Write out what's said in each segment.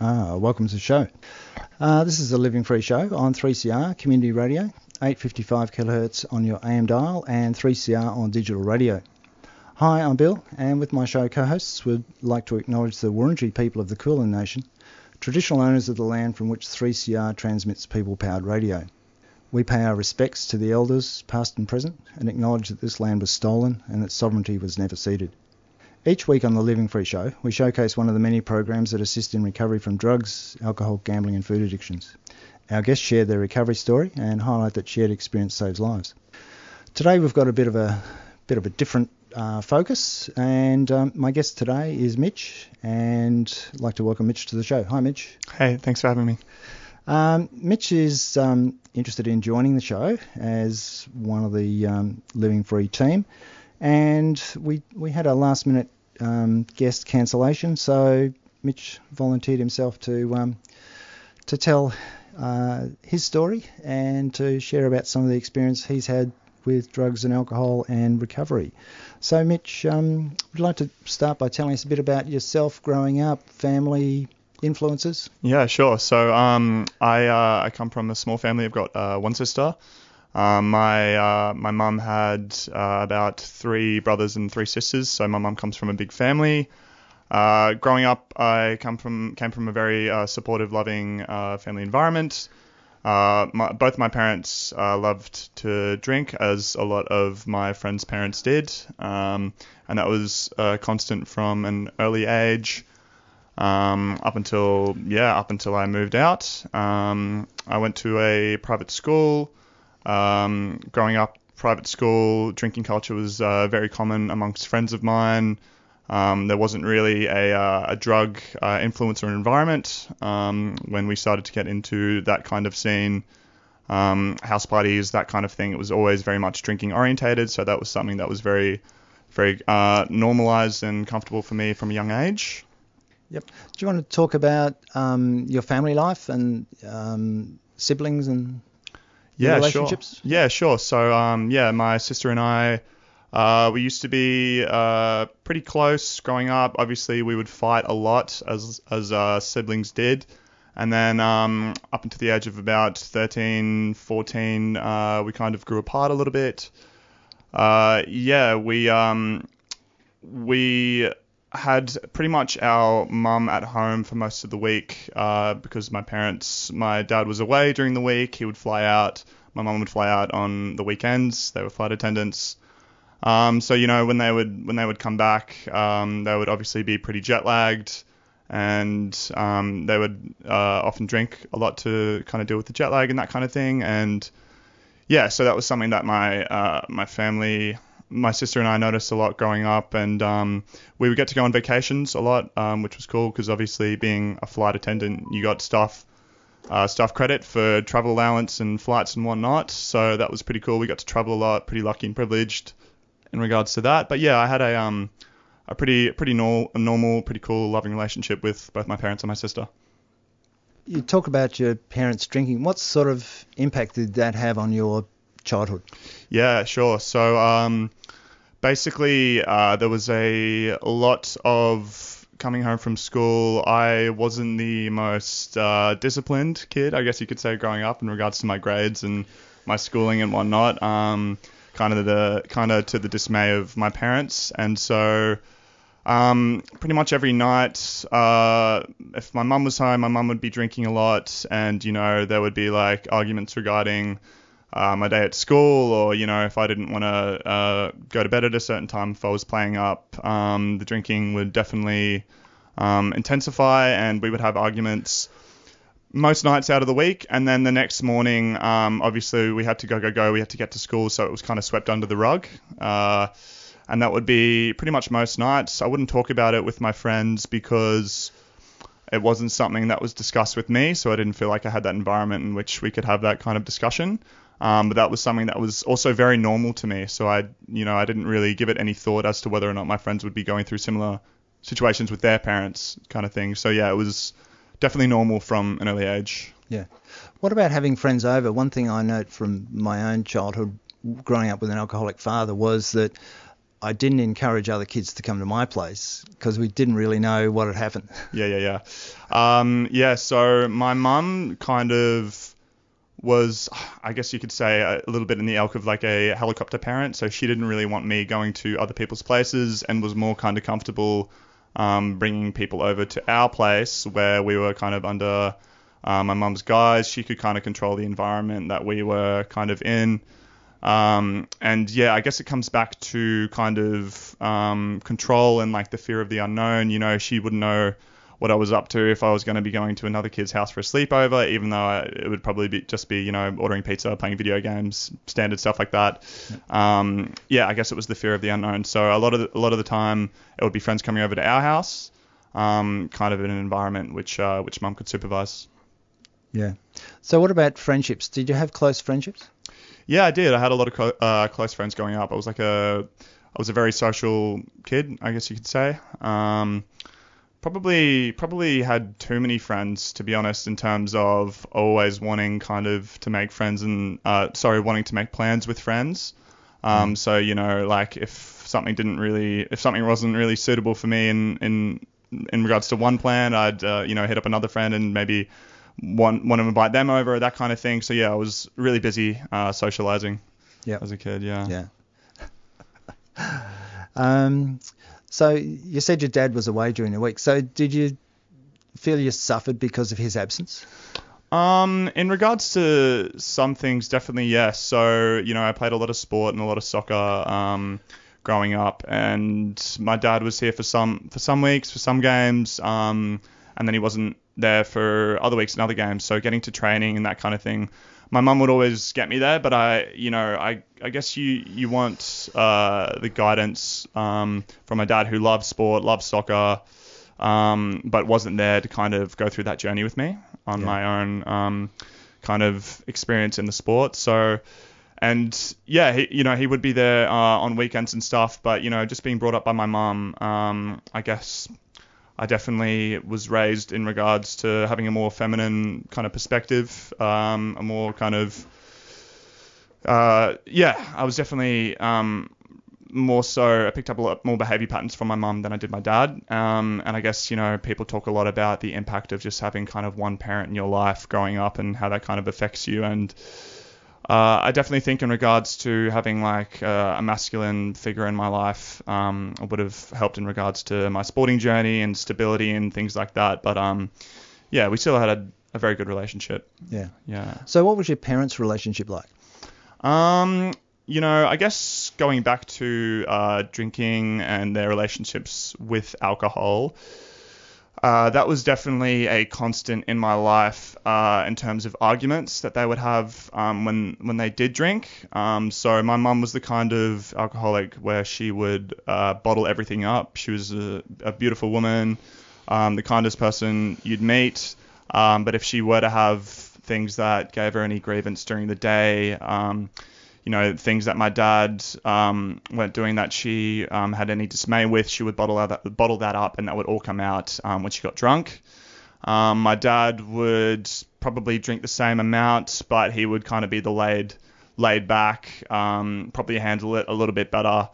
Ah, welcome to the show. Uh, this is a Living Free show on 3CR Community Radio, 855 kHz on your AM dial and 3CR on digital radio. Hi, I'm Bill, and with my show co-hosts, we'd like to acknowledge the Wurundjeri people of the Kulin Nation, traditional owners of the land from which 3CR transmits people-powered radio. We pay our respects to the elders, past and present, and acknowledge that this land was stolen and that sovereignty was never ceded. Each week on the Living Free Show, we showcase one of the many programs that assist in recovery from drugs, alcohol, gambling, and food addictions. Our guests share their recovery story and highlight that shared experience saves lives. Today we've got a bit of a bit of a different uh, focus, and um, my guest today is Mitch, and I'd like to welcome Mitch to the show. Hi, Mitch. Hey, thanks for having me. Um, Mitch is um, interested in joining the show as one of the um, Living Free team, and we we had a last minute um, guest cancellation, so Mitch volunteered himself to um, to tell uh, his story and to share about some of the experience he's had with drugs and alcohol and recovery. So, Mitch, um, would you like to start by telling us a bit about yourself growing up, family, influences? Yeah, sure. So, um, I uh, I come from a small family. I've got uh, one sister. Um, my uh, my mum had uh, about three brothers and three sisters, so my mum comes from a big family. Uh, growing up, I come from came from a very uh, supportive, loving uh, family environment. My, both my parents loved to drink, as a lot of my friends' parents did, um, and that was constant from an early age. Um, up until yeah, up until I moved out, um, I went to a private school. Um, growing up, private school drinking culture was uh, very common amongst friends of mine. Um, there wasn't really a, uh, a drug uh, influence or environment um, when we started to get into that kind of scene. Um, house parties, that kind of thing. It was always very much drinking orientated, so that was something that was very, very uh, normalized and comfortable for me from a young age. Yep. Do you want to talk about um, your family life and um, siblings and yeah, relationships? Sure. Yeah, sure. So, um, yeah, my sister and I, uh, we used to be uh, pretty close growing up. Obviously, we would fight a lot as as uh, siblings did. And then um, up until the age of about 13, 14, uh, we kind of grew apart a little bit. Uh, yeah, we um, we had pretty much our mum at home for most of the week uh, because my parents, my dad was away during the week. He would fly out. My mum would fly out on the weekends. They were flight attendants. Um, so you know when they would when they would come back, um, they would obviously be pretty jet lagged, and um, they would uh, often drink a lot to kind of deal with the jet lag and that kind of thing. And yeah, so that was something that my uh, my family my sister and I noticed a lot growing up, and um, we would get to go on vacations a lot, um, which was cool because obviously being a flight attendant, you got stuff uh, staff credit for travel allowance and flights and whatnot. So that was pretty cool. We got to travel a lot, pretty lucky and privileged in regards to that. But yeah, I had a um a pretty pretty normal, normal, pretty cool, loving relationship with both my parents and my sister. You talk about your parents drinking. What sort of impact did that have on your childhood? Yeah, sure. So um, basically, uh, there was a lot of coming home from school. I wasn't the most uh, disciplined kid, I guess you could say, growing up in regards to my grades and my schooling and whatnot. Um, kind of the kind of to the dismay of my parents, and so. Um, pretty much every night, uh, if my mum was home, my mum would be drinking a lot, and you know there would be like arguments regarding uh, my day at school, or you know, if I didn't want to uh, go to bed at a certain time, if I was playing up, um, the drinking would definitely um, intensify, and we would have arguments most nights out of the week. And then the next morning, um, obviously, we had to go, go, go. We had to get to school, so it was kind of swept under the rug. Uh, and that would be pretty much most nights. I wouldn't talk about it with my friends because it wasn't something that was discussed with me, so I didn't feel like I had that environment in which we could have that kind of discussion. Um, but that was something that was also very normal to me. So I, you know, I didn't really give it any thought as to whether or not my friends would be going through similar situations with their parents, kind of thing. So yeah, it was definitely normal from an early age. Yeah. What about having friends over? One thing I note from my own childhood, growing up with an alcoholic father, was that I didn't encourage other kids to come to my place because we didn't really know what had happened. Yeah, yeah, yeah. Um, yeah, so my mum kind of was, I guess you could say, a little bit in the elk of like a helicopter parent. So she didn't really want me going to other people's places and was more kind of comfortable um, bringing people over to our place where we were kind of under uh, my mum's guise. She could kind of control the environment that we were kind of in. Um, and yeah, I guess it comes back to kind of um, control and like the fear of the unknown. You know, she wouldn't know what I was up to if I was going to be going to another kid's house for a sleepover, even though I, it would probably be just be, you know, ordering pizza, playing video games, standard stuff like that. Yeah. Um, yeah, I guess it was the fear of the unknown. So a lot of the, a lot of the time, it would be friends coming over to our house, um, kind of in an environment which uh, which mum could supervise. Yeah. So what about friendships? Did you have close friendships? Yeah, I did. I had a lot of co- uh, close friends growing up. I was like a I was a very social kid, I guess you could say. Um, probably probably had too many friends to be honest in terms of always wanting kind of to make friends and uh, sorry wanting to make plans with friends. Um, mm. so you know like if something didn't really if something wasn't really suitable for me in in in regards to one plan I'd uh, you know hit up another friend and maybe want want to invite them over that kind of thing. So yeah I was really busy uh, socializing as a kid yeah. Yeah. Um so you said your dad was away during the week. So did you feel you suffered because of his absence? Um, in regards to some things, definitely yes. So you know, I played a lot of sport and a lot of soccer. Um, growing up, and my dad was here for some for some weeks, for some games, um, and then he wasn't there for other weeks and other games. So getting to training and that kind of thing my mum would always get me there, but I, you know, I, I guess you, you want uh, the guidance um, from a dad who loves sport, loves soccer, um, but wasn't there to kind of go through that journey with me on yeah. my own um, kind of experience in the sport. So, and yeah, he, you know, he would be there uh, on weekends and stuff, but you know, just being brought up by my mum, um, I guess I definitely was raised in regards to having a more feminine kind of perspective, um, a more kind of uh, yeah, I was definitely um, more so. I picked up a lot more behavior patterns from my mum than I did my dad. Um, and I guess you know people talk a lot about the impact of just having kind of one parent in your life growing up and how that kind of affects you and uh, I definitely think in regards to having like uh, a masculine figure in my life um, would have helped in regards to my sporting journey and stability and things like that. But um, yeah, we still had a, a, very good relationship. Yeah. Yeah. So what was your parents' relationship like? Um, you know, I guess going back to uh, drinking and their relationships with alcohol. Uh, that was definitely a constant in my life uh, in terms of arguments that they would have um, when when they did drink. Um, so my mum was the kind of alcoholic where she would uh, bottle everything up. She was a, a beautiful woman, um, the kindest person you'd meet. Um, but if she were to have things that gave her any grievance during the day, um, you know, things that my dad um, weren't doing that she um, had any dismay with, she would bottle that bottle that up, and that would all come out um, when she got drunk. Um, my dad would probably drink the same amount, but he would kind of be the laid laid back, um, probably handle it a little bit better.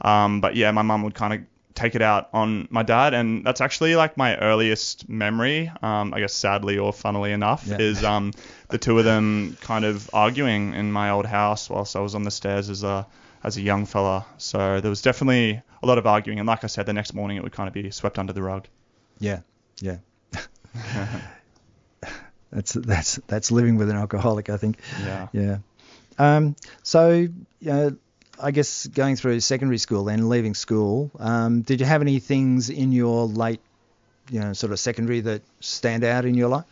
Um, but yeah, my mum would kind of take it out on my dad, and that's actually like my earliest memory. Um, I guess sadly or funnily enough, yeah. is um, the two of them kind of arguing in my old house whilst I was on the stairs as a as a young fella. So there was definitely a lot of arguing, and like I said, the next morning it would kind of be swept under the rug. Yeah, yeah. that's that's that's living with an alcoholic, I think. Yeah. Yeah. Um, so, you know, I guess going through secondary school and leaving school, um, did you have any things in your late, you know, sort of secondary that stand out in your life?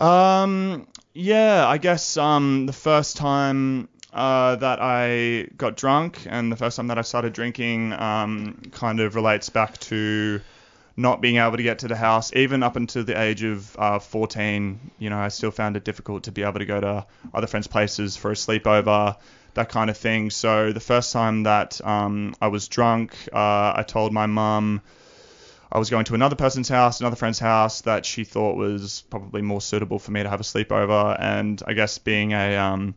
Um, yeah, I guess um, the first time uh, that I got drunk and the first time that I started drinking um, kind of relates back to not being able to get to the house, even up until the age of uh, 14, you know, I still found it difficult to be able to go to other friends' places for a sleepover, that kind of thing. So the first time that um, I was drunk, uh, I told my mum I was going to another person's house, another friend's house that she thought was probably more suitable for me to have a sleepover. And I guess being a um,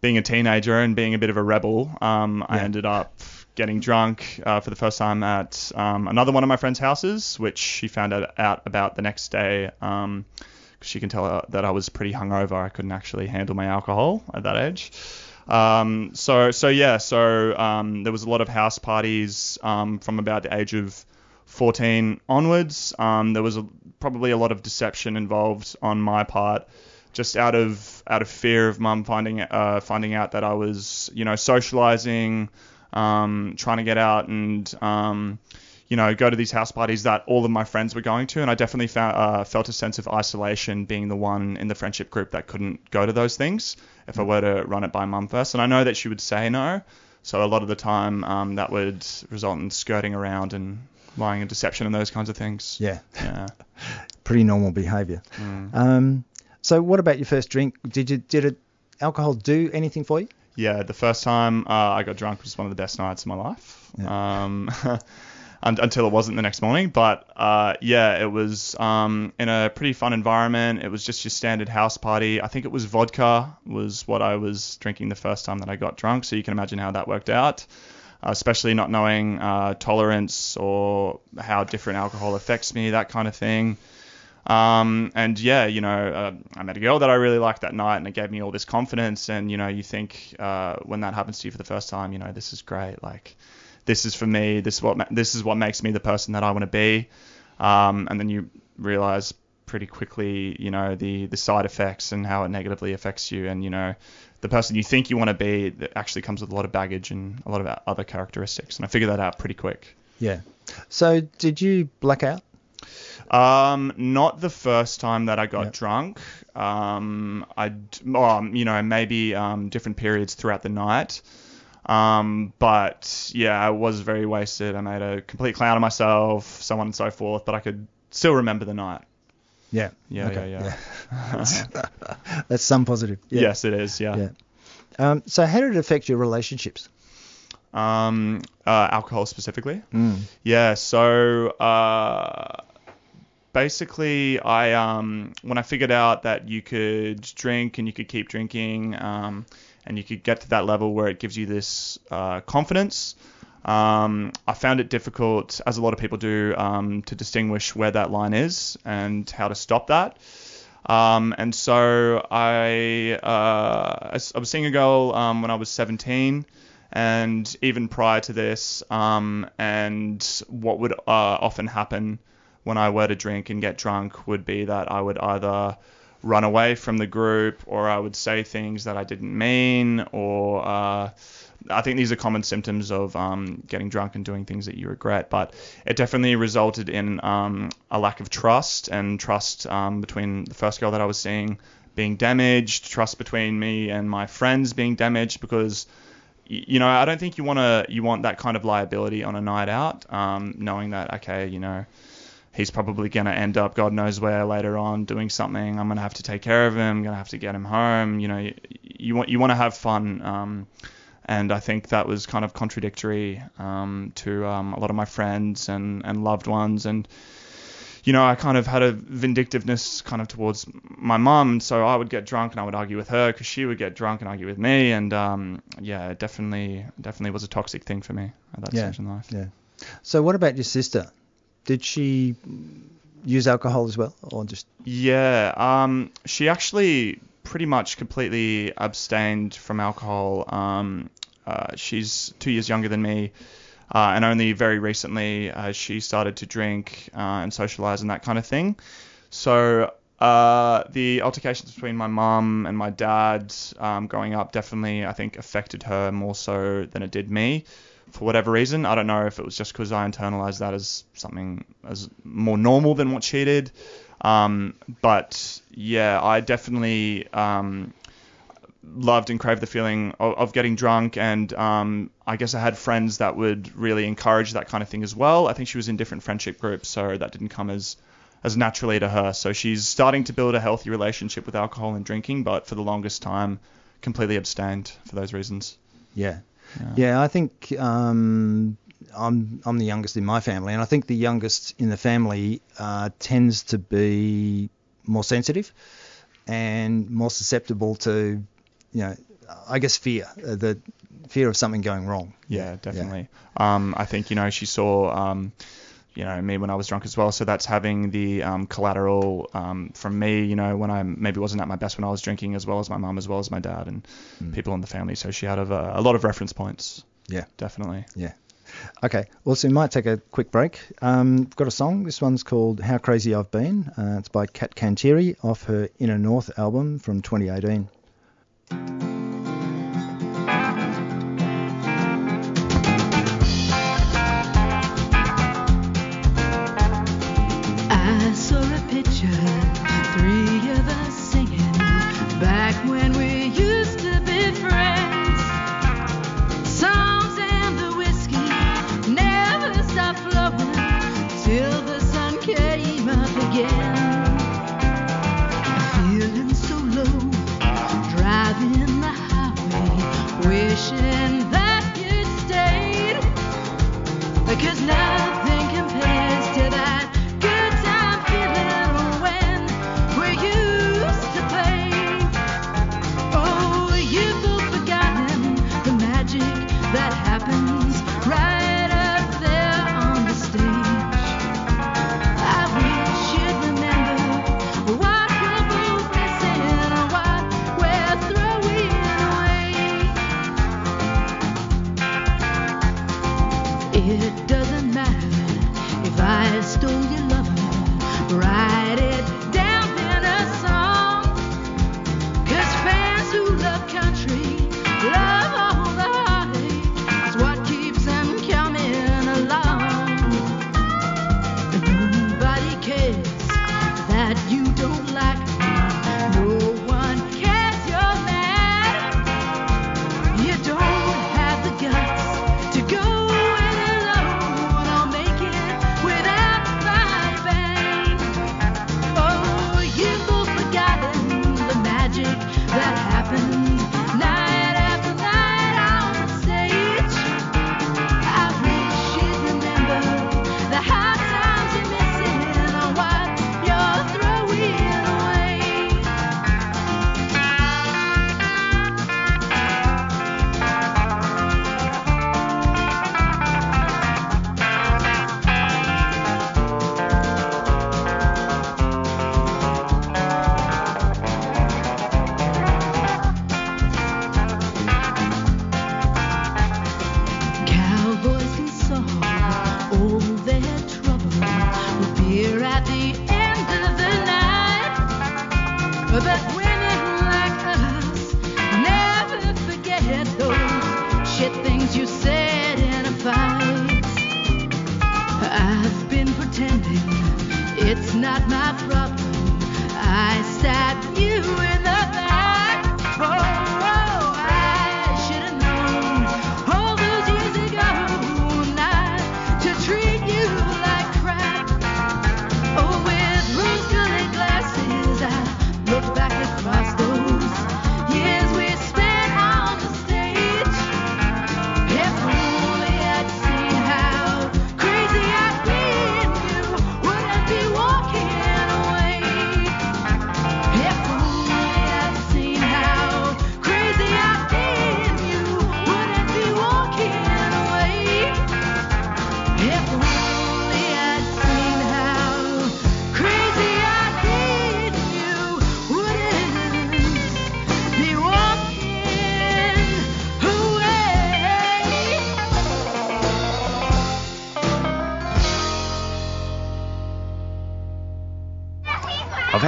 being a teenager and being a bit of a rebel, um, I ended up getting drunk uh, for the first time at um, another one of my friend's houses, which she found out, out about the next day. Um, she can tell uh, that I was pretty hungover. I couldn't actually handle my alcohol at that age. Um, so so yeah, so um, there was a lot of house parties um, from about the age of 14 onwards. Um, there was a, probably a lot of deception involved on my part, just out of out of fear of mum finding uh, finding out that I was you know socializing, um, trying to get out and um, you know go to these house parties that all of my friends were going to, and I definitely found, uh, felt a sense of isolation being the one in the friendship group that couldn't go to those things if I were to run it by mum first. And I know that she would say no. So a lot of the time, um, that would result in skirting around and lying and deception and those kinds of things. Yeah, Yeah. pretty normal behaviour. Mm. Um, so what about your first drink? Did you did it alcohol do anything for you? Yeah, the first time uh, I got drunk was one of the best nights of my life. Um, un- until it wasn't the next morning. But uh, yeah, it was um, in a pretty fun environment. It was just your standard house party. I think it was vodka was what I was drinking the first time that I got drunk. So you can imagine how that worked out. Uh, especially not knowing uh, tolerance or how different alcohol affects me, that kind of thing. Um, and yeah, you know, uh, I met a girl that I really liked that night, and it gave me all this confidence. And you know, you think uh, when that happens to you for the first time, you know, this is great. Like, this is for me. This is what this is what makes me the person that I want to be. Um, and then you realize pretty quickly, you know, the the side effects and how it negatively affects you. And you know, the person you think you want to be that actually comes with a lot of baggage and a lot of other characteristics. And I figured that out pretty quick. Yeah. So did you black out? Um, not the first time that I got Yep. drunk. Um, I, um, you know, maybe um, different periods throughout the night. Um, but yeah, I was very wasted. I made a complete clown of myself, so on and so forth. But I could still remember the night. Yeah. Yeah, Okay, yeah, yeah. That's some positive. Yeah. Yes, it is. Yeah. Yeah. Um, so how did it affect your relationships? Um, uh, alcohol specifically. Mm. Yeah, so uh, basically, I um, when I figured out that you could drink and you could keep drinking, um, and you could get to that level where it gives you this uh, confidence. Um, I found it difficult, as a lot of people do, um, to distinguish where that line is and how to stop that. Um, and so I, uh, I was seeing a girl um, when I was 17, and even prior to this, um, and what would uh, often happen when I were to drink and get drunk would be that I would either run away from the group or I would say things that I didn't mean or uh, I think these are common symptoms of um, getting drunk and doing things that you regret, but it definitely resulted in um, a lack of trust and trust um, between the first girl that I was seeing being damaged, trust between me and my friends being damaged because you know I don't think you want to you want that kind of liability on a night out, um, knowing that okay you know he's probably going to end up God knows where later on doing something. I'm going to have to take care of him. I'm going to have to get him home. You know, you, you want you want to have fun. Um, and I think that was kind of contradictory um, to um, a lot of my friends and, and loved ones. And, you know, I kind of had a vindictiveness kind of towards my mum. So I would get drunk and I would argue with her because she would get drunk and argue with me. And, um, yeah, it definitely, definitely was a toxic thing for me at that Yeah. stage in life. Yeah. So what about your sister? Did she use alcohol as well, or just? Yeah, um, she actually pretty much completely abstained from alcohol. Um, uh, she's two years younger than me, uh, and only very recently uh, she started to drink uh, and socialize and that kind of thing. So uh, the altercations between my mum and my dad um, growing up definitely, I think, affected her more so than it did me. For whatever reason, I don't know if it was just because I internalized that as something as more normal than what she did. Um, but yeah, I definitely um, loved and craved the feeling of, of getting drunk, and um, I guess I had friends that would really encourage that kind of thing as well. I think she was in different friendship groups, so that didn't come as as naturally to her. So she's starting to build a healthy relationship with alcohol and drinking, but for the longest time, completely abstained for those reasons. Yeah. Yeah, yeah I think um, I'm I'm the youngest in my family, and I think the youngest in the family uh, tends to be more sensitive and more susceptible to, you know, I guess fear, uh, the fear of something going wrong. Yeah, definitely. Yeah. Um, I think you know she saw. Um, you know me when I was drunk as well. So that's having the um, collateral um, from me, you know, when I maybe wasn't at my best when I was drinking, as well as my mum, as well as my dad and mm. people in the family. So she had a, a lot of reference points. Yeah, definitely. Yeah. Okay, well, so we might take a quick break. Um, got a song. This one's called How Crazy I've Been. Uh, it's by Kat Canteri off her Inner North album from 2018.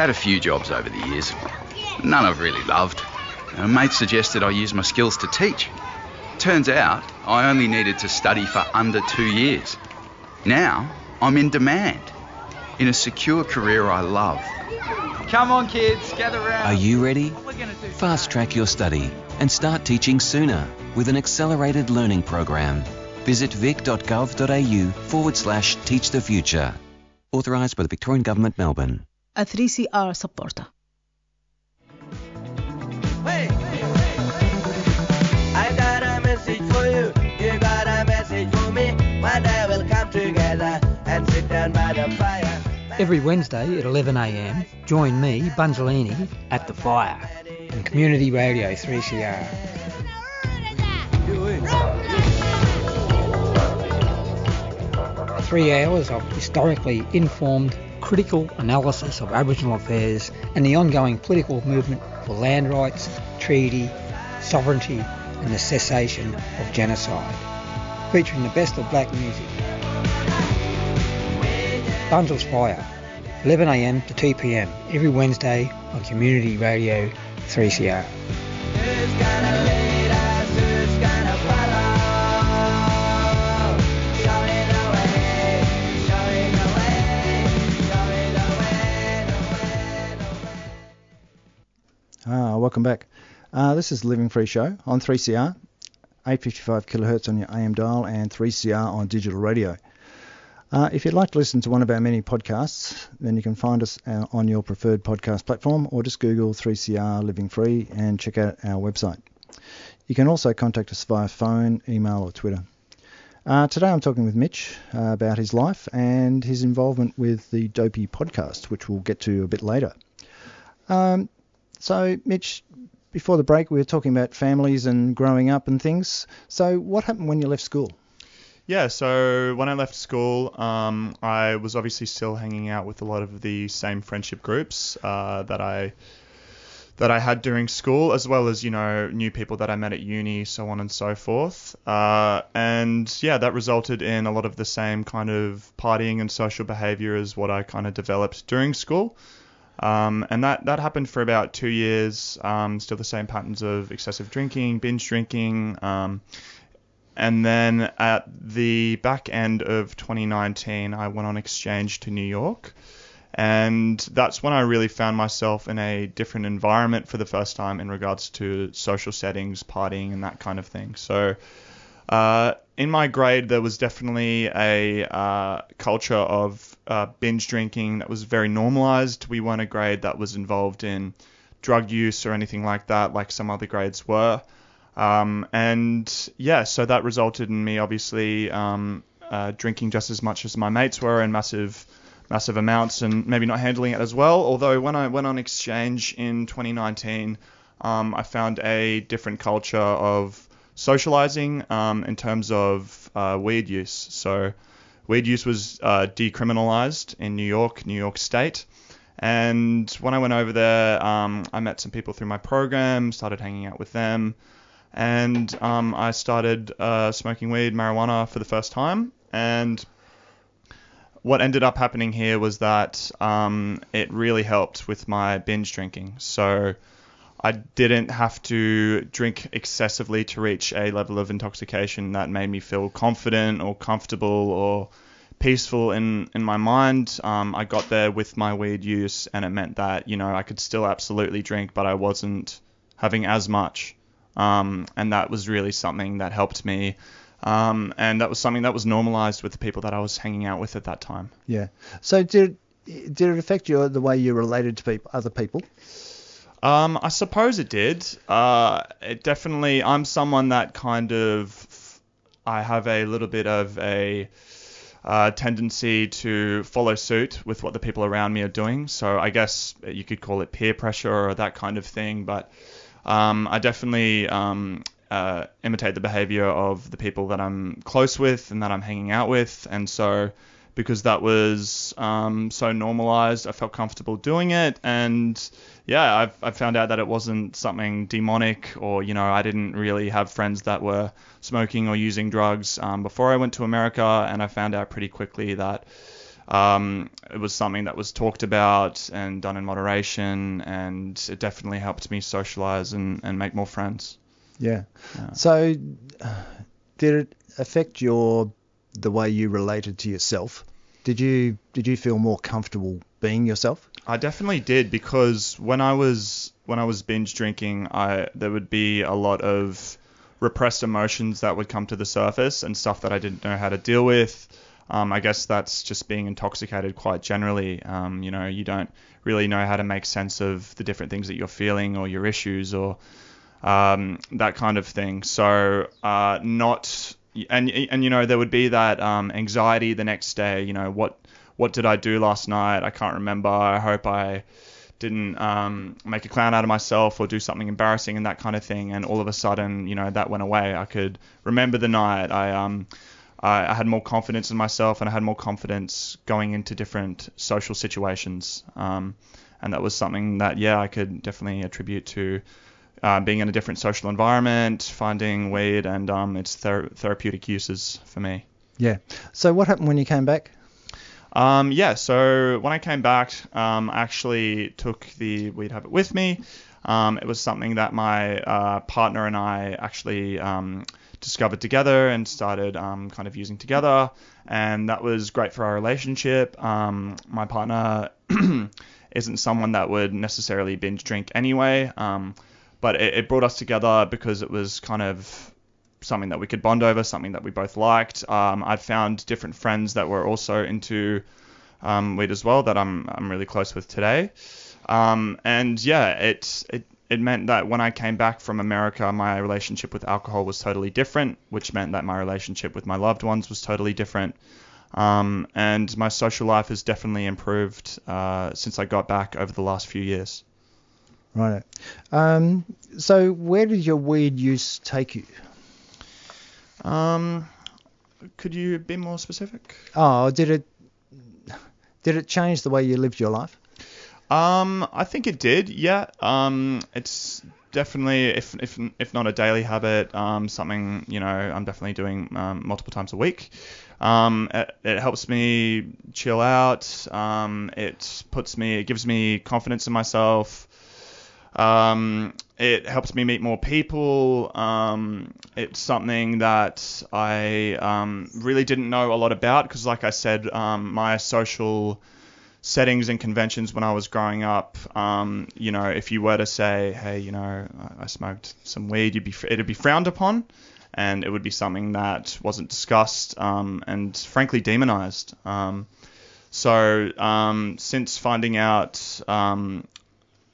Had a few jobs over the years. None I've really loved. A mate suggested I use my skills to teach. Turns out I only needed to study for under two years. Now I'm in demand. In a secure career I love, Come on, kids, gather round. Are you ready? We're going to do Fast track your study and start teaching sooner with an accelerated learning program. Visit vic.gov.au forward slash teach the future. Authorised by the Victorian Government, Melbourne. A 3CR supporter. I got a message for you. You got a message for me. One day we'll come together and sit down by the fire. Every Wednesday at 11am, join me, Bungelini, at the fire on Community Radio 3CR. Three hours of historically informed, critical analysis of Aboriginal affairs and the ongoing political movement for land rights, treaty, sovereignty and the cessation of genocide. Featuring the best of black music. Bundles Fire, 11am to 2pm every Wednesday on Community Radio 3CR. Welcome back. Uh, this is Living Free Show on 3CR, 855 kilohertz on your AM dial and 3CR on digital radio. Uh, if you'd like to listen to one of our many podcasts, then you can find us uh, on your preferred podcast platform or just Google 3CR Living Free and check out our website. You can also contact us via phone, email, or Twitter. Uh, today I'm talking with Mitch uh, about his life and his involvement with the Dopey podcast, which we'll get to a bit later. Um, so, Mitch, before the break, we were talking about families and growing up and things. So, what happened when you left school? Yeah, so when I left school, um, I was obviously still hanging out with a lot of the same friendship groups uh, that I that I had during school, as well as you know new people that I met at uni, so on and so forth. Uh, and yeah, that resulted in a lot of the same kind of partying and social behaviour as what I kind of developed during school. Um, and that, that happened for about two years. Um, still the same patterns of excessive drinking, binge drinking. Um, and then at the back end of 2019, I went on exchange to New York. And that's when I really found myself in a different environment for the first time in regards to social settings, partying, and that kind of thing. So, uh, in my grade, there was definitely a uh, culture of uh, binge drinking that was very normalized. We weren't a grade that was involved in drug use or anything like that, like some other grades were. Um, and yeah, so that resulted in me obviously um, uh, drinking just as much as my mates were in massive, massive amounts, and maybe not handling it as well. Although when I went on exchange in 2019, um, I found a different culture of socializing um, in terms of uh, weed use. So weed use was uh, decriminalized in New York, New York State. And when I went over there, um, I met some people through my program, started hanging out with them and um, I started uh, smoking weed, marijuana for the first time. And what ended up happening here was that um, it really helped with my binge drinking. So I didn't have to drink excessively to reach a level of intoxication that made me feel confident or comfortable or peaceful in, in my mind. Um, I got there with my weed use, and it meant that, you know, I could still absolutely drink, but I wasn't having as much. Um, and that was really something that helped me. Um, and that was something that was normalized with the people that I was hanging out with at that time. Yeah. So did did it affect you the way you related to people, other people? Um, I suppose it did. Uh, it definitely. I'm someone that kind of. I have a little bit of a uh, tendency to follow suit with what the people around me are doing. So I guess you could call it peer pressure or that kind of thing. But um, I definitely um, uh, imitate the behavior of the people that I'm close with and that I'm hanging out with. And so, because that was um, so normalized, I felt comfortable doing it. And yeah, I've, I found out that it wasn't something demonic or, you know, I didn't really have friends that were smoking or using drugs um, before I went to America. And I found out pretty quickly that. Um, it was something that was talked about and done in moderation, and it definitely helped me socialize and, and make more friends. Yeah. So, did it affect your the way you related to yourself? Did you did you feel more comfortable being yourself? I definitely did because when I was when I was binge drinking, I there would be a lot of repressed emotions that would come to the surface and stuff that I didn't know how to deal with. Um, I guess that's just being intoxicated quite generally. Um, you know, you don't really know how to make sense of the different things that you're feeling or your issues or um, that kind of thing. So uh, not and and you know there would be that um, anxiety the next day. You know what what did I do last night? I can't remember. I hope I didn't um, make a clown out of myself or do something embarrassing and that kind of thing. And all of a sudden, you know, that went away. I could remember the night. I um, I, I had more confidence in myself and I had more confidence going into different social situations. Um, and that was something that, yeah, I could definitely attribute to uh, being in a different social environment, finding weed, and um, its ther- therapeutic uses for me. Yeah. So what happened when you came back? Um, yeah, so when I came back, um, I actually took the weed habit with me. Um, it was something that my uh, partner and I actually um, discovered together and started um, kind of using together, and that was great for our relationship. Um, my partner isn't someone that would necessarily binge drink anyway, um, but it, it brought us together because it was kind of something that we could bond over, something that we both liked. Um, I'd found different friends that were also into um, weed as well that I'm I'm really close with today. Um, and yeah, it it it meant that when I came back from America, my relationship with alcohol was totally different, which meant that my relationship with my loved ones was totally different. Um, and my social life has definitely improved uh, since I got back over the last few years. Right. Um, so where did your weed use take you? Um, could you be more specific? Oh, did it did it change the way you lived your life? Um, I think it did. Yeah. Um, it's definitely, if if if not a daily habit, um, something you know I'm definitely doing um, multiple times a week. Um, it, it helps me chill out. Um, it puts me, it gives me confidence in myself. Um, it helps me meet more people. Um, it's something that I um, really didn't know a lot about because, like I said, um, my social settings and conventions when I was growing up, um, you know, if you were to say, hey, you know, I smoked some weed, you'd be it'd be frowned upon, and it would be something that wasn't discussed um, and frankly demonized. Um, so um, since finding out, um,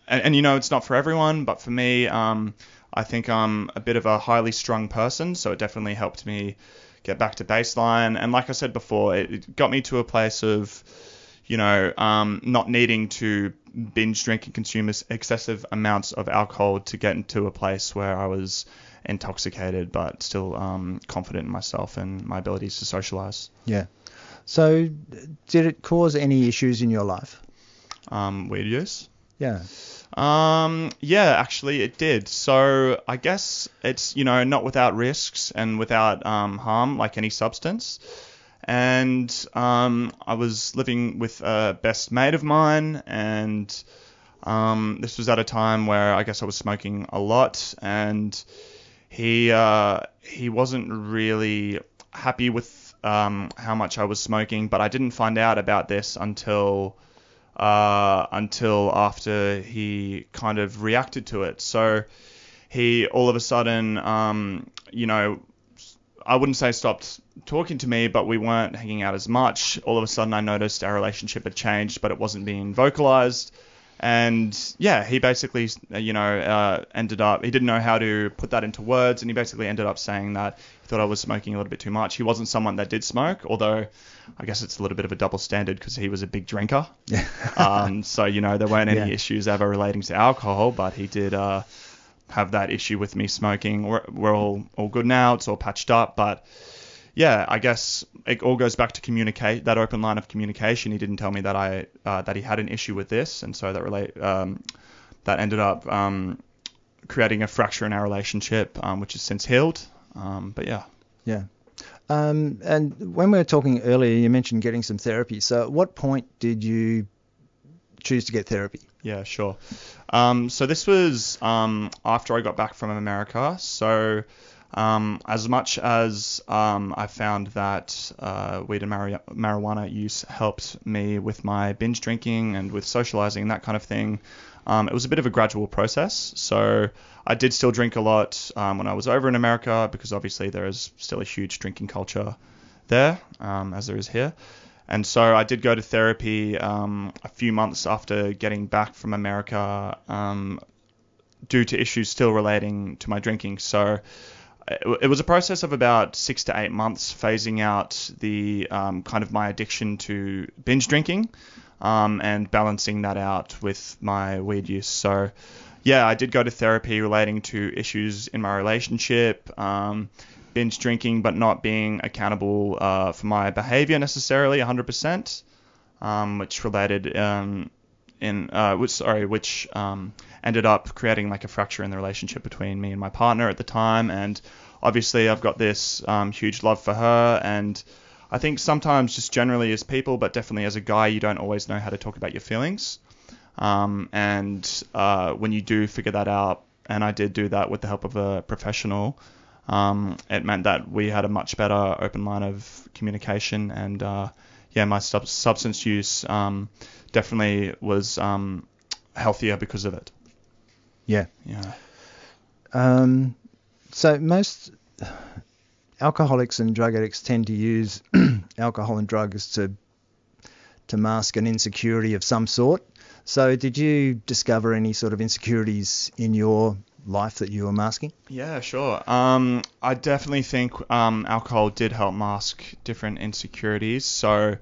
and, and, you know, it's not for everyone, but for me, um, I think I'm a bit of a highly strung person, so it definitely helped me get back to baseline. And like I said before, it, it got me to a place of you know, um, not needing to binge drink and consume excessive amounts of alcohol to get into a place where I was intoxicated but still um, confident in myself and my abilities to socialize. Yeah. So, did it cause any issues in your life? Um, weed use? Yeah. Um, yeah, actually it did. So I guess it's, you know, not without risks and without um, harm like any substance and um, I was living with a best mate of mine, and um, this was at a time where I guess I was smoking a lot, and he uh, he wasn't really happy with um, how much I was smoking, but I didn't find out about this until uh, until after he kind of reacted to it. So he all of a sudden, um, you know, I wouldn't say stopped talking to me, but we weren't hanging out as much. All of a sudden, I noticed our relationship had changed, but it wasn't being vocalized. And yeah, he basically, you know, uh, ended up, he didn't know how to put that into words, and he basically ended up saying that he thought I was smoking a little bit too much. He wasn't someone that did smoke, although I guess it's a little bit of a double standard because he was a big drinker. Yeah. um, so, you know, there weren't any Yeah. issues ever relating to alcohol, but he did uh, have that issue with me smoking. We're, we're all, all good now, it's all patched up, but yeah, I guess it all goes back to communicate that open line of communication. He didn't tell me that I uh, that he had an issue with this, and so that relate um, that ended up um, creating a fracture in our relationship, um, which has since healed. Um, but yeah, Yeah. Um, and when we were talking earlier, you mentioned getting some therapy. So, at what point did you choose to get therapy? Yeah, sure. Um, so this was um, after I got back from America. So Um, as much as um, I found that uh, weed and mari- marijuana use helped me with my binge drinking and with socializing and that kind of thing, um, it was a bit of a gradual process. So I did still drink a lot um, when I was over in America because obviously there is still a huge drinking culture there, um, as there is here. And so I did go to therapy um, a few months after getting back from America due to issues still relating to my drinking. So it, was a process of about six to eight months phasing out the um, kind of my addiction to binge drinking um, and balancing that out with my weed use. So yeah, I did go to therapy relating to issues in my relationship. Um, binge drinking, but not being accountable uh, for my behavior necessarily 100%, um, which related um, in uh, which sorry, which um, ended up creating like a fracture in the relationship between me and my partner at the time. And obviously, I've got this um, huge love for her, and I think sometimes just generally as people, but definitely as a guy, you don't always know how to talk about your feelings. Um, and uh, when you do figure that out, and I did do that with the help of a professional, um, it meant that we had a much better open line of communication. And uh, yeah, my sub- substance use um, definitely was um, healthier because of it. Yeah. Yeah. Um, so most alcoholics and drug addicts tend to use alcohol and drugs to to mask an insecurity of some sort. So did you discover any sort of insecurities in your life that you were masking? Yeah, sure. Um, I definitely think um, alcohol did help mask different insecurities. So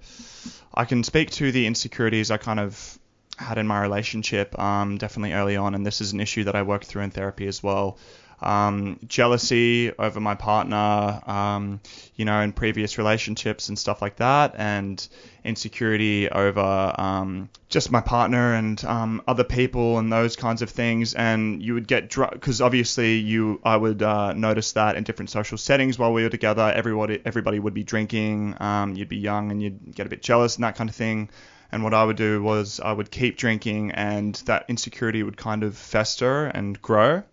I can speak to the insecurities I kind of had in my relationship um, definitely early on, and this is an issue that I worked through in therapy as well um, jealousy over my partner, um, you know, in previous relationships and stuff like that, and insecurity over um, just my partner and um, other people and those kinds of things. And you would get drunk because obviously you, I would uh, notice that in different social settings while we were together, everybody, everybody would be drinking. Um, you'd be young and you'd get a bit jealous and that kind of thing. And what I would do was I would keep drinking, and that insecurity would kind of fester and grow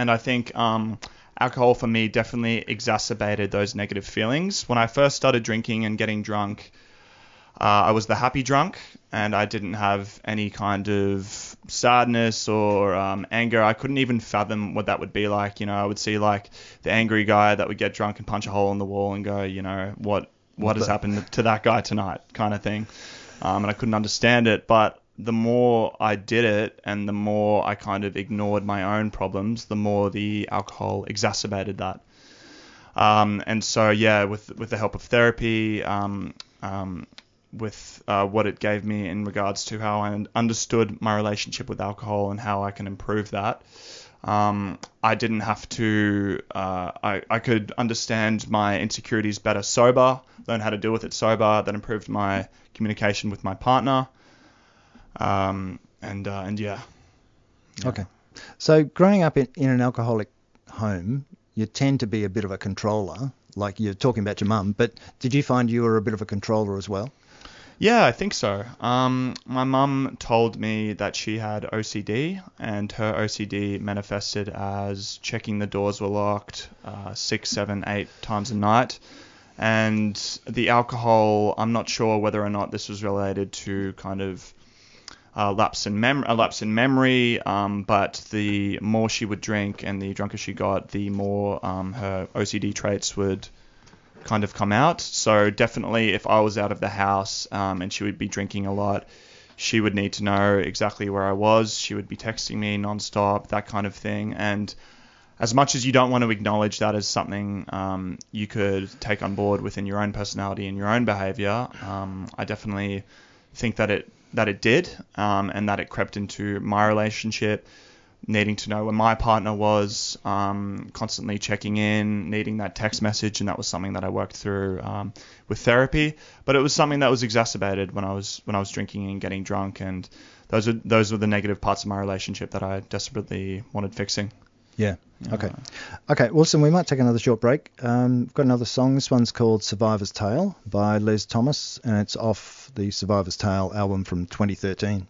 and I think um, alcohol for me definitely exacerbated those negative feelings. When I first started drinking and getting drunk, uh, I was the happy drunk, and I didn't have any kind of sadness or um, anger. I couldn't even fathom what that would be like. You know, I would see like the angry guy that would get drunk and punch a hole in the wall and go, you know, what what has happened to that guy tonight, kind of thing. Um, and I couldn't understand it, but the more I did it and the more I kind of ignored my own problems, the more the alcohol exacerbated that. Um, and so, yeah, with with the help of therapy, um, um, with uh, what it gave me in regards to how I understood my relationship with alcohol and how I can improve that, um, I didn't have to. Uh, I I could understand my insecurities better sober, learn how to deal with it sober. That improved my communication with my partner. Um, and uh, and yeah. yeah. Okay. So growing up in, in an alcoholic home, you tend to be a bit of a controller. Like you're talking about your mum, but did you find you were a bit of a controller as well? Yeah, I think so. Um, my mum told me that she had OCD, and her OCD manifested as checking the doors were locked uh, six, seven, eight times a night. And the alcohol, I'm not sure whether or not this was related to kind of uh, lapse in mem- a lapse in memory. Um, but the more she would drink and the drunker she got, the more um, her OCD traits would kind of come out. So definitely, if I was out of the house um, and she would be drinking a lot, she would need to know exactly where I was. She would be texting me nonstop, that kind of thing. And as much as you don't want to acknowledge that as something um, you could take on board within your own personality and your own behavior, um, I definitely think that it that it did, um, and that it crept into my relationship, needing to know where my partner was, um, constantly checking in, needing that text message, and that was something that I worked through um, with therapy. But it was something that was exacerbated when I was when I was drinking and getting drunk, and those are those were the negative parts of my relationship that I desperately wanted fixing. Yeah. Okay. Okay, Wilson, we might take another short break. Um, we've got another song. This one's called Survivor's Tale by Les Thomas, and it's off the Survivor's Tale album from 2013.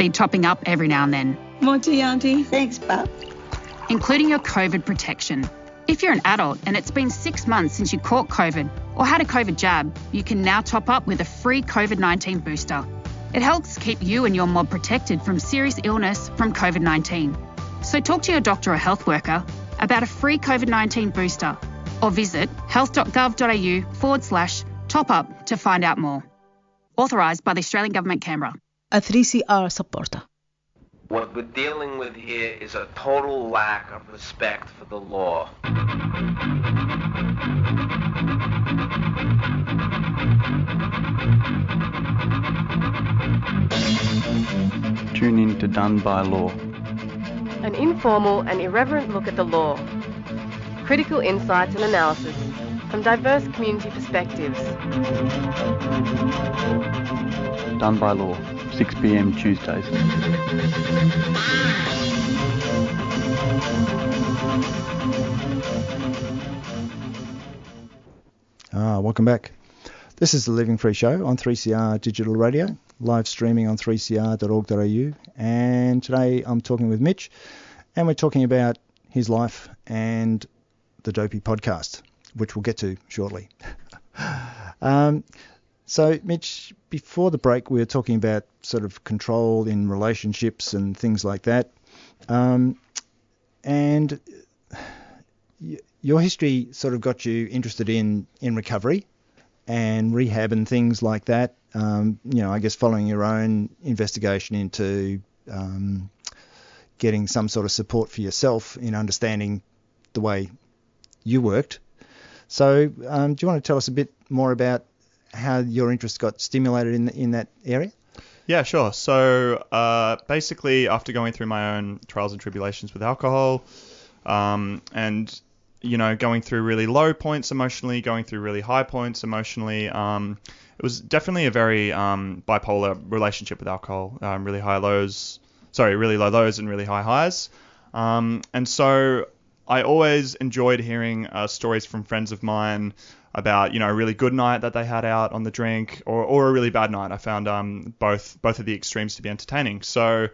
Things need topping up every now and then, More tea, Auntie. Thanks, Bub. including your COVID protection. If you're an adult and it's been six months since you caught COVID or had a COVID jab, you can now top up with a free COVID 19 booster. It helps keep you and your mob protected from serious illness from COVID 19. So talk to your doctor or health worker about a free COVID 19 booster or visit health.gov.au forward slash top up to find out more. Authorised by the Australian Government, Canberra. A 3CR supporter. What we're dealing with here is a total lack of respect for the law. Tune in to Done by Law. An informal and irreverent look at the law. Critical insights and analysis from diverse community perspectives. Done by Law, 6 pm Tuesdays. Ah, welcome back. This is the Living Free Show on 3CR Digital Radio, live streaming on 3cr.org.au. And today I'm talking with Mitch, and we're talking about his life and the Dopey podcast, which we'll get to shortly. um, so, Mitch, before the break, we were talking about sort of control in relationships and things like that. Um, and your history sort of got you interested in, in recovery and rehab and things like that. Um, you know, I guess following your own investigation into um, getting some sort of support for yourself in understanding the way you worked. So, um, do you want to tell us a bit more about how your interest got stimulated in in that area? Yeah, sure. So uh, basically, after going through my own trials and tribulations with alcohol, um, and you know, going through really low points emotionally, going through really high points emotionally. Um, it was definitely a very um, bipolar relationship with alcohol. Um, really high lows, sorry, really low lows and really high highs. Um, and so I always enjoyed hearing uh, stories from friends of mine about you know a really good night that they had out on the drink or, or a really bad night. I found um, both both of the extremes to be entertaining. So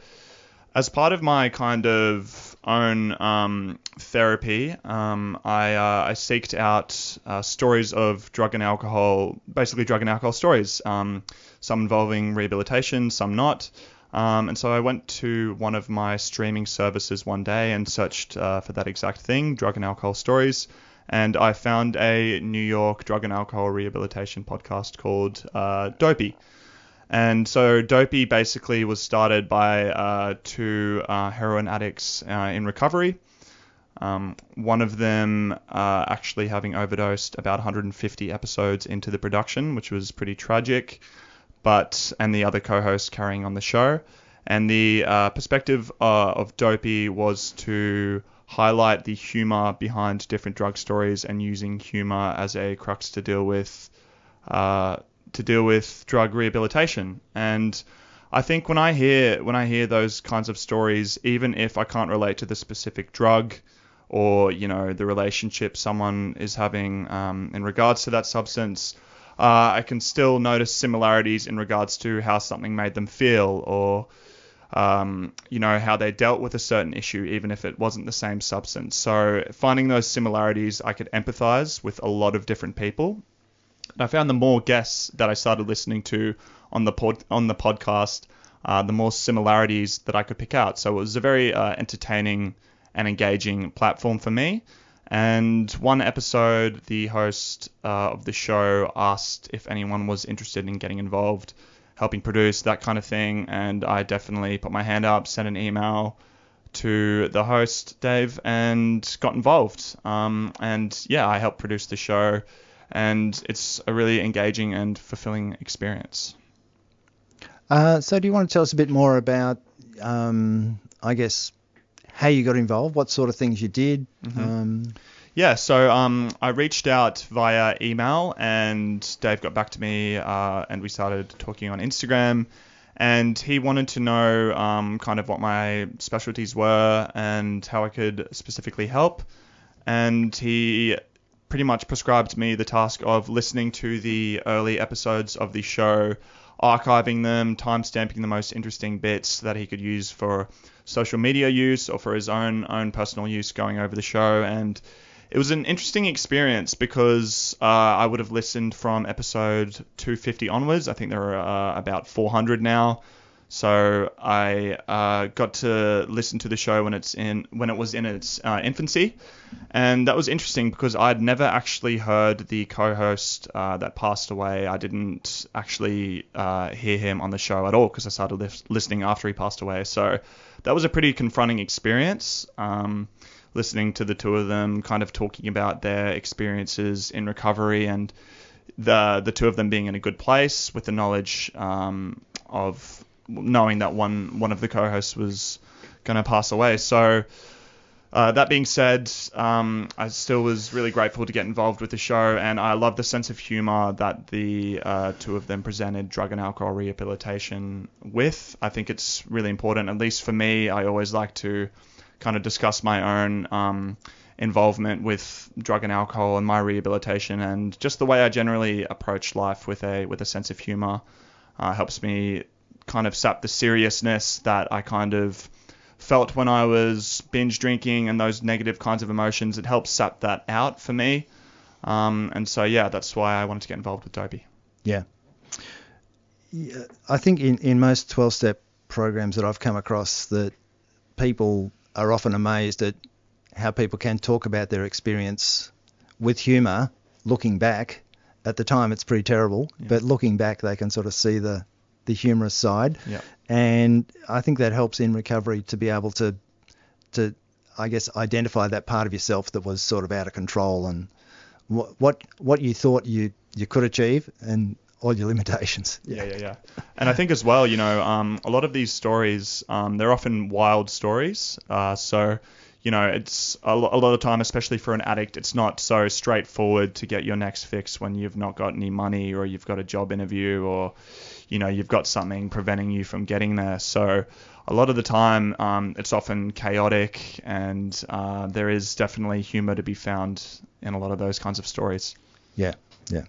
as part of my kind of own um, therapy, um, I, uh, I seeked out uh, stories of drug and alcohol, basically drug and alcohol stories, um, some involving rehabilitation, some not. Um, and so I went to one of my streaming services one day and searched uh, for that exact thing, drug and alcohol stories. And I found a New York drug and alcohol rehabilitation podcast called uh, Dopey. And so Dopey basically was started by uh, two uh, heroin addicts uh, in recovery. Um, one of them uh, actually having overdosed about 150 episodes into the production, which was pretty tragic. But and the other co-host carrying on the show. And the uh, perspective uh, of Dopey was to highlight the humor behind different drug stories and using humor as a crux to deal with to deal with drug rehabilitation. And I think when I hear when I hear those kinds of stories, even if I can't relate to the specific drug or you know the relationship someone is having um, in regards to that substance, uh, I can still notice similarities in regards to how something made them feel or um, you know how they dealt with a certain issue, even if it wasn't the same substance. So finding those similarities, I could empathize with a lot of different people and I found the more guests that I started listening to on the pod, on the podcast, uh, the more similarities that I could pick out. So it was a very uh, entertaining and engaging platform for me. And one episode, the host uh, of the show asked if anyone was interested in getting involved, helping produce that kind of thing. And I definitely put my hand up, sent an email to the host, Dave, and got involved. Um, and yeah, I helped produce the show and it's a really engaging and fulfilling experience. Uh, so, do you want to tell us a bit more about, um, I guess, how you got involved, what sort of things you did? Mm-hmm. Um, yeah, so um, I reached out via email, and Dave got back to me, uh, and we started talking on Instagram. And he wanted to know um, kind of what my specialties were and how I could specifically help. And he pretty much prescribed me the task of listening to the early episodes of the show, archiving them, timestamping the most interesting bits that he could use for social media use or for his own own personal use going over the show and it was an interesting experience because uh, I would have listened from episode 250 onwards. I think there are uh, about 400 now. So I uh, got to listen to the show when it's in when it was in its uh, infancy, and that was interesting because I'd never actually heard the co-host uh, that passed away. I didn't actually uh, hear him on the show at all because I started li- listening after he passed away. So that was a pretty confronting experience. Um, listening to the two of them kind of talking about their experiences in recovery and the the two of them being in a good place with the knowledge um, of knowing that one one of the co-hosts was going to pass away. So uh, that being said, um, I still was really grateful to get involved with the show, and I love the sense of humor that the uh, two of them presented drug and alcohol rehabilitation with. I think it's really important, at least for me. I always like to kind of discuss my own um, involvement with drug and alcohol and my rehabilitation, and just the way I generally approach life with a with a sense of humor uh, helps me kind of sap the seriousness that I kind of felt when I was binge drinking and those negative kinds of emotions. It helps sap that out for me. Um, and so, yeah, that's why I wanted to get involved with Dopey. Yeah. yeah I think in, in most 12 step programs that I've come across, that people are often amazed at how people can talk about their experience with humour looking back. At the time, it's pretty terrible, yeah. but looking back, they can sort of see the, the humorous side. Yeah. And I think that helps in recovery to be able to to I guess identify that part of yourself that was sort of out of control and what what what you thought you you could achieve and all your limitations. Yeah, yeah, yeah. And I think as well, you know, um, a lot of these stories, um, they're often wild stories. Uh, so you know, it's a, lo- a lot of time, especially for an addict, it's not so straightforward to get your next fix when you've not got any money or you've got a job interview or, you know, you've got something preventing you from getting there. So a lot of the time, um, it's often chaotic and uh, there is definitely humor to be found in a lot of those kinds of stories. Yeah, yeah.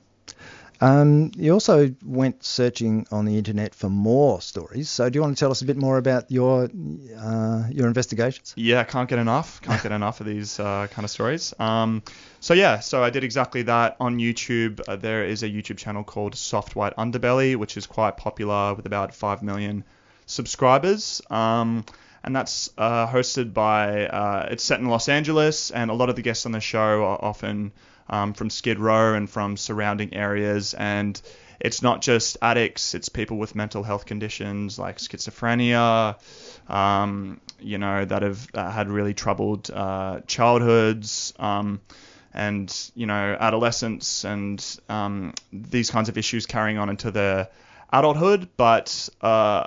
Um, you also went searching on the internet for more stories. So, do you want to tell us a bit more about your uh, your investigations? Yeah, can't get enough. Can't get enough of these uh, kind of stories. Um, so yeah, so I did exactly that on YouTube. Uh, there is a YouTube channel called Soft White Underbelly, which is quite popular with about five million subscribers. Um, and that's uh, hosted by. Uh, it's set in Los Angeles, and a lot of the guests on the show are often um, from Skid Row and from surrounding areas. And it's not just addicts; it's people with mental health conditions like schizophrenia, um, you know, that have uh, had really troubled uh, childhoods. Um, and you know, adolescence and um, these kinds of issues carrying on into their adulthood, but uh,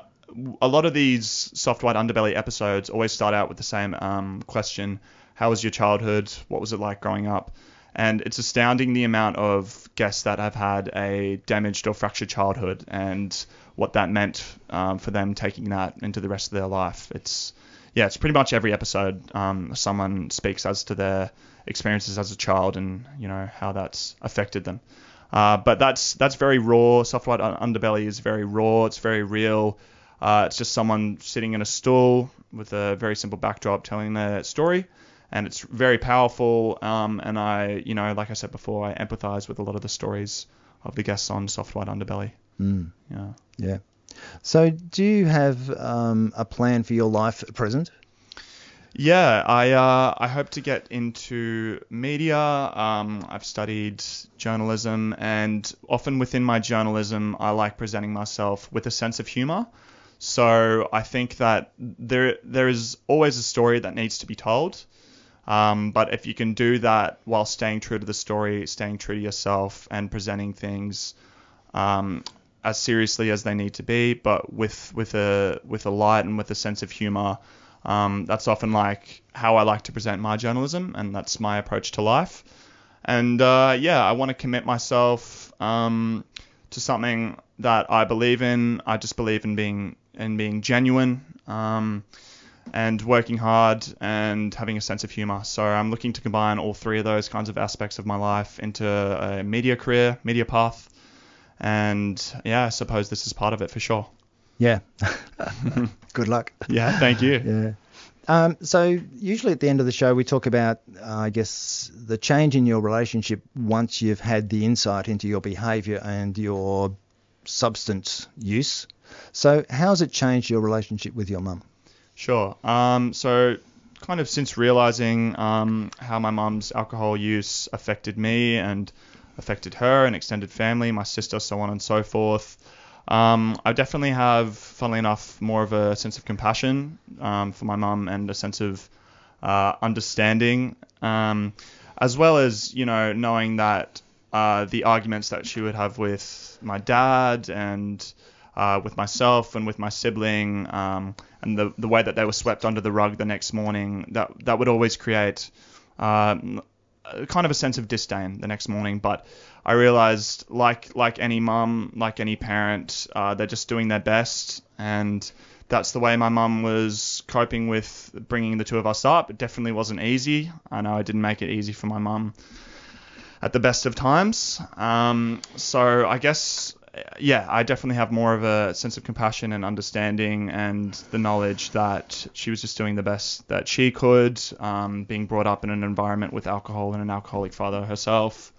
a lot of these soft white underbelly episodes always start out with the same um, question: How was your childhood? What was it like growing up? And it's astounding the amount of guests that have had a damaged or fractured childhood and what that meant um, for them taking that into the rest of their life. It's yeah, it's pretty much every episode um, someone speaks as to their experiences as a child and you know how that's affected them. Uh, but that's that's very raw. Soft white underbelly is very raw. It's very real. Uh, it's just someone sitting in a stool with a very simple backdrop telling their story, and it's very powerful. Um, and I, you know, like I said before, I empathize with a lot of the stories of the guests on Soft White Underbelly. Mm. Yeah. Yeah. So, do you have um, a plan for your life at present? Yeah, I uh, I hope to get into media. Um, I've studied journalism, and often within my journalism, I like presenting myself with a sense of humor. So I think that there there is always a story that needs to be told. Um, but if you can do that while staying true to the story, staying true to yourself, and presenting things um, as seriously as they need to be, but with with a with a light and with a sense of humor, um, that's often like how I like to present my journalism, and that's my approach to life. And uh, yeah, I want to commit myself um, to something that I believe in. I just believe in being in being genuine um, and working hard and having a sense of humor. So I'm looking to combine all three of those kinds of aspects of my life into a media career, media path. And yeah, I suppose this is part of it for sure. Yeah. Good luck. Yeah, thank you. Yeah. Um, so usually at the end of the show we talk about, uh, I guess, the change in your relationship once you've had the insight into your behaviour and your substance use. So how's it changed your relationship with your mum? Sure. Um, so kind of since realizing um, how my mum's alcohol use affected me and affected her and extended family, my sister, so on and so forth. Um, I definitely have, funnily enough, more of a sense of compassion um, for my mum and a sense of uh, understanding, um, as well as you know knowing that uh, the arguments that she would have with my dad and uh, with myself and with my sibling, um, and the the way that they were swept under the rug the next morning, that that would always create um, kind of a sense of disdain the next morning. But I realized, like like any mum, like any parent, uh, they're just doing their best, and that's the way my mum was coping with bringing the two of us up. It definitely wasn't easy. I know I didn't make it easy for my mum at the best of times. Um, so I guess yeah, I definitely have more of a sense of compassion and understanding and the knowledge that she was just doing the best that she could, um, being brought up in an environment with alcohol and an alcoholic father herself.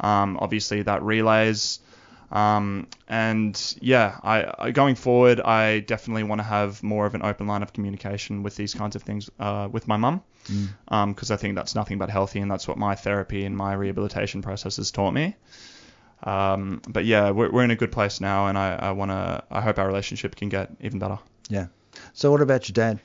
Um, obviously, that relays. Um, and yeah, I, I, going forward, I definitely want to have more of an open line of communication with these kinds of things uh, with my mum, because Mm. I think that's nothing but healthy, and that's what my therapy and my rehabilitation process has taught me. Um, but yeah, we're, we're in a good place now, and I, I want to. I hope our relationship can get even better. Yeah. So what about your dad?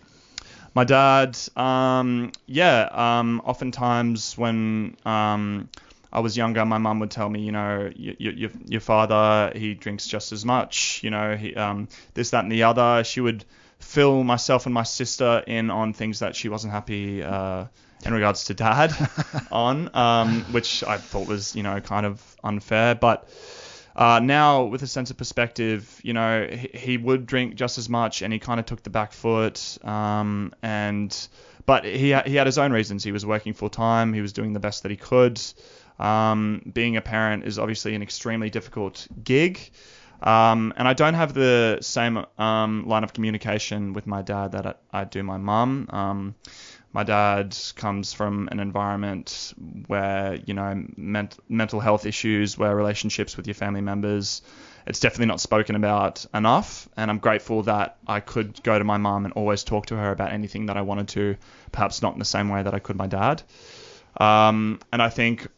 My dad, um, yeah, um, oftentimes when um, I was younger, my mum would tell me, you know, y- y- your your father he drinks just as much, you know, he um, this that and the other. She would fill myself and my sister in on things that she wasn't happy uh, in regards to dad on, um, which I thought was, you know, kind of unfair. But uh, now, with a sense of perspective, you know, he, he would drink just as much, and he kind of took the back foot. Um, and but he he had his own reasons. He was working full time. He was doing the best that he could. Um, being a parent is obviously an extremely difficult gig. Um, and I don't have the same um, line of communication with my dad that I, I do my mum. My dad comes from an environment where you know ment- mental health issues, where relationships with your family members, it's definitely not spoken about enough. And I'm grateful that I could go to my mum and always talk to her about anything that I wanted to, perhaps not in the same way that I could my dad. Um, and I think,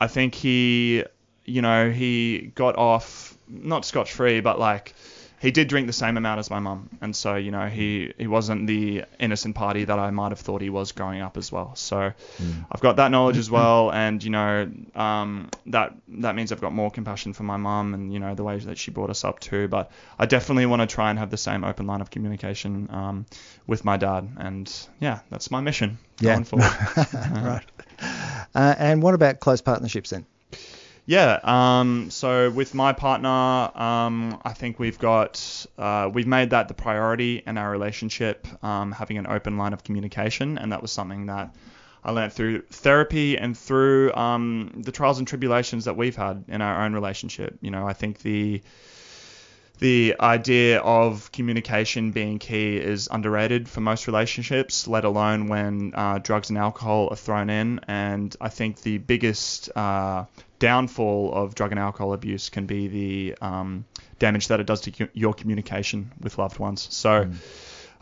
I think he, you know, he got off not scotch free, but like he did drink the same amount as my mum, and so you know he he wasn't the innocent party that I might have thought he was growing up as well. So Mm. I've got that knowledge as well, and you know um, that that means I've got more compassion for my mum and you know the way that she brought us up too. But I definitely want to try and have the same open line of communication um, with my dad, and yeah, that's my mission Yeah. going forward. right. Uh, and what about close partnerships then? Yeah. Um, so with my partner, um, I think we've got uh, we've made that the priority in our relationship, um, having an open line of communication, and that was something that I learned through therapy and through um, the trials and tribulations that we've had in our own relationship. You know, I think the the idea of communication being key is underrated for most relationships, let alone when uh, drugs and alcohol are thrown in. And I think the biggest uh, downfall of drug and alcohol abuse can be the um, damage that it does to cu- your communication with loved ones. So,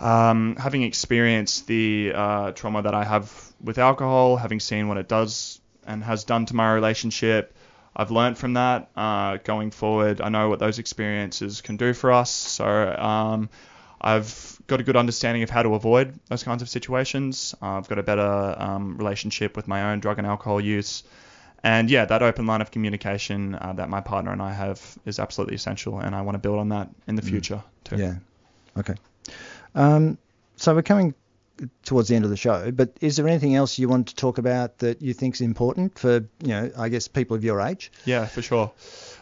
um, having experienced the uh, trauma that I have with alcohol, having seen what it does and has done to my relationship, I've learned from that. Uh, going forward, I know what those experiences can do for us. So um, I've got a good understanding of how to avoid those kinds of situations. Uh, I've got a better um, relationship with my own drug and alcohol use. And yeah, that open line of communication uh, that my partner and I have is absolutely essential, and I want to build on that in the Mm. future too. Yeah. Okay. Um, so we're coming towards the end of the show, but is there anything else you want to talk about that you think is important for, you know, I guess people of your age? Yeah, for sure.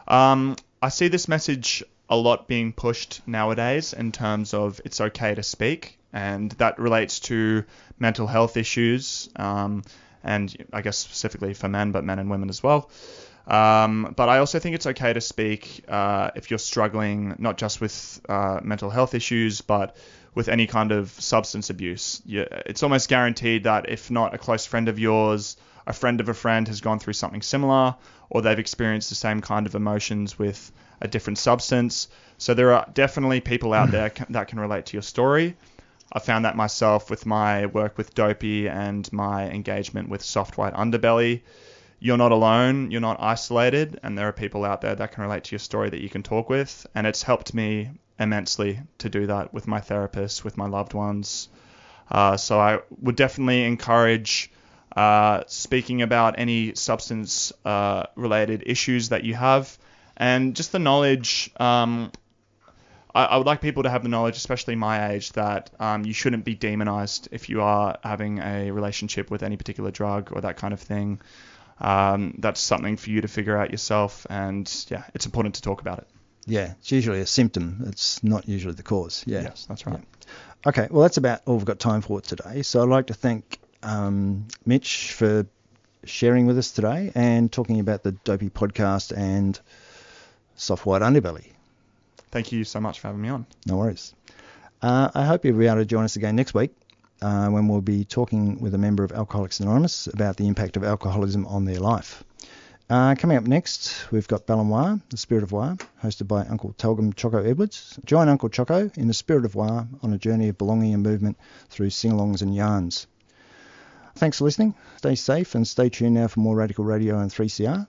Um, I see this message a lot being pushed nowadays in terms of it's okay to speak, and that relates to mental health issues, um, and I guess specifically for men, but men and women as well. Um, but I also think it's okay to speak uh, if you're struggling not just with uh, mental health issues, but with any kind of substance abuse. It's almost guaranteed that if not a close friend of yours, a friend of a friend has gone through something similar, or they've experienced the same kind of emotions with a different substance. So there are definitely people out there that can relate to your story. I found that myself with my work with Dopey and my engagement with Soft White Underbelly. You're not alone, you're not isolated, and there are people out there that can relate to your story that you can talk with. And it's helped me immensely to do that with my therapist, with my loved ones. Uh, so I would definitely encourage uh, speaking about any substance uh, related issues that you have and just the knowledge. Um, I, I would like people to have the knowledge, especially my age, that um, you shouldn't be demonized if you are having a relationship with any particular drug or that kind of thing. Um, that's something for you to figure out yourself, and yeah, it's important to talk about it. Yeah, it's usually a symptom. It's not usually the cause. Yeah. Yes, that's right. Okay, well, that's about all we've got time for today. So I'd like to thank um, Mitch for sharing with us today and talking about the Dopey podcast and Soft White Underbelly. Thank you so much for having me on. No worries. Uh, I hope you'll be able to join us again next week uh, when we'll be talking with a member of Alcoholics Anonymous about the impact of alcoholism on their life. Uh, coming up next, we've got Balanoir, the Spirit of War, hosted by Uncle Telgum Choco Edwards. Join Uncle Choco in the Spirit of War on a journey of belonging and movement through sing-alongs and yarns. Thanks for listening. Stay safe and stay tuned now for more Radical Radio and 3CR.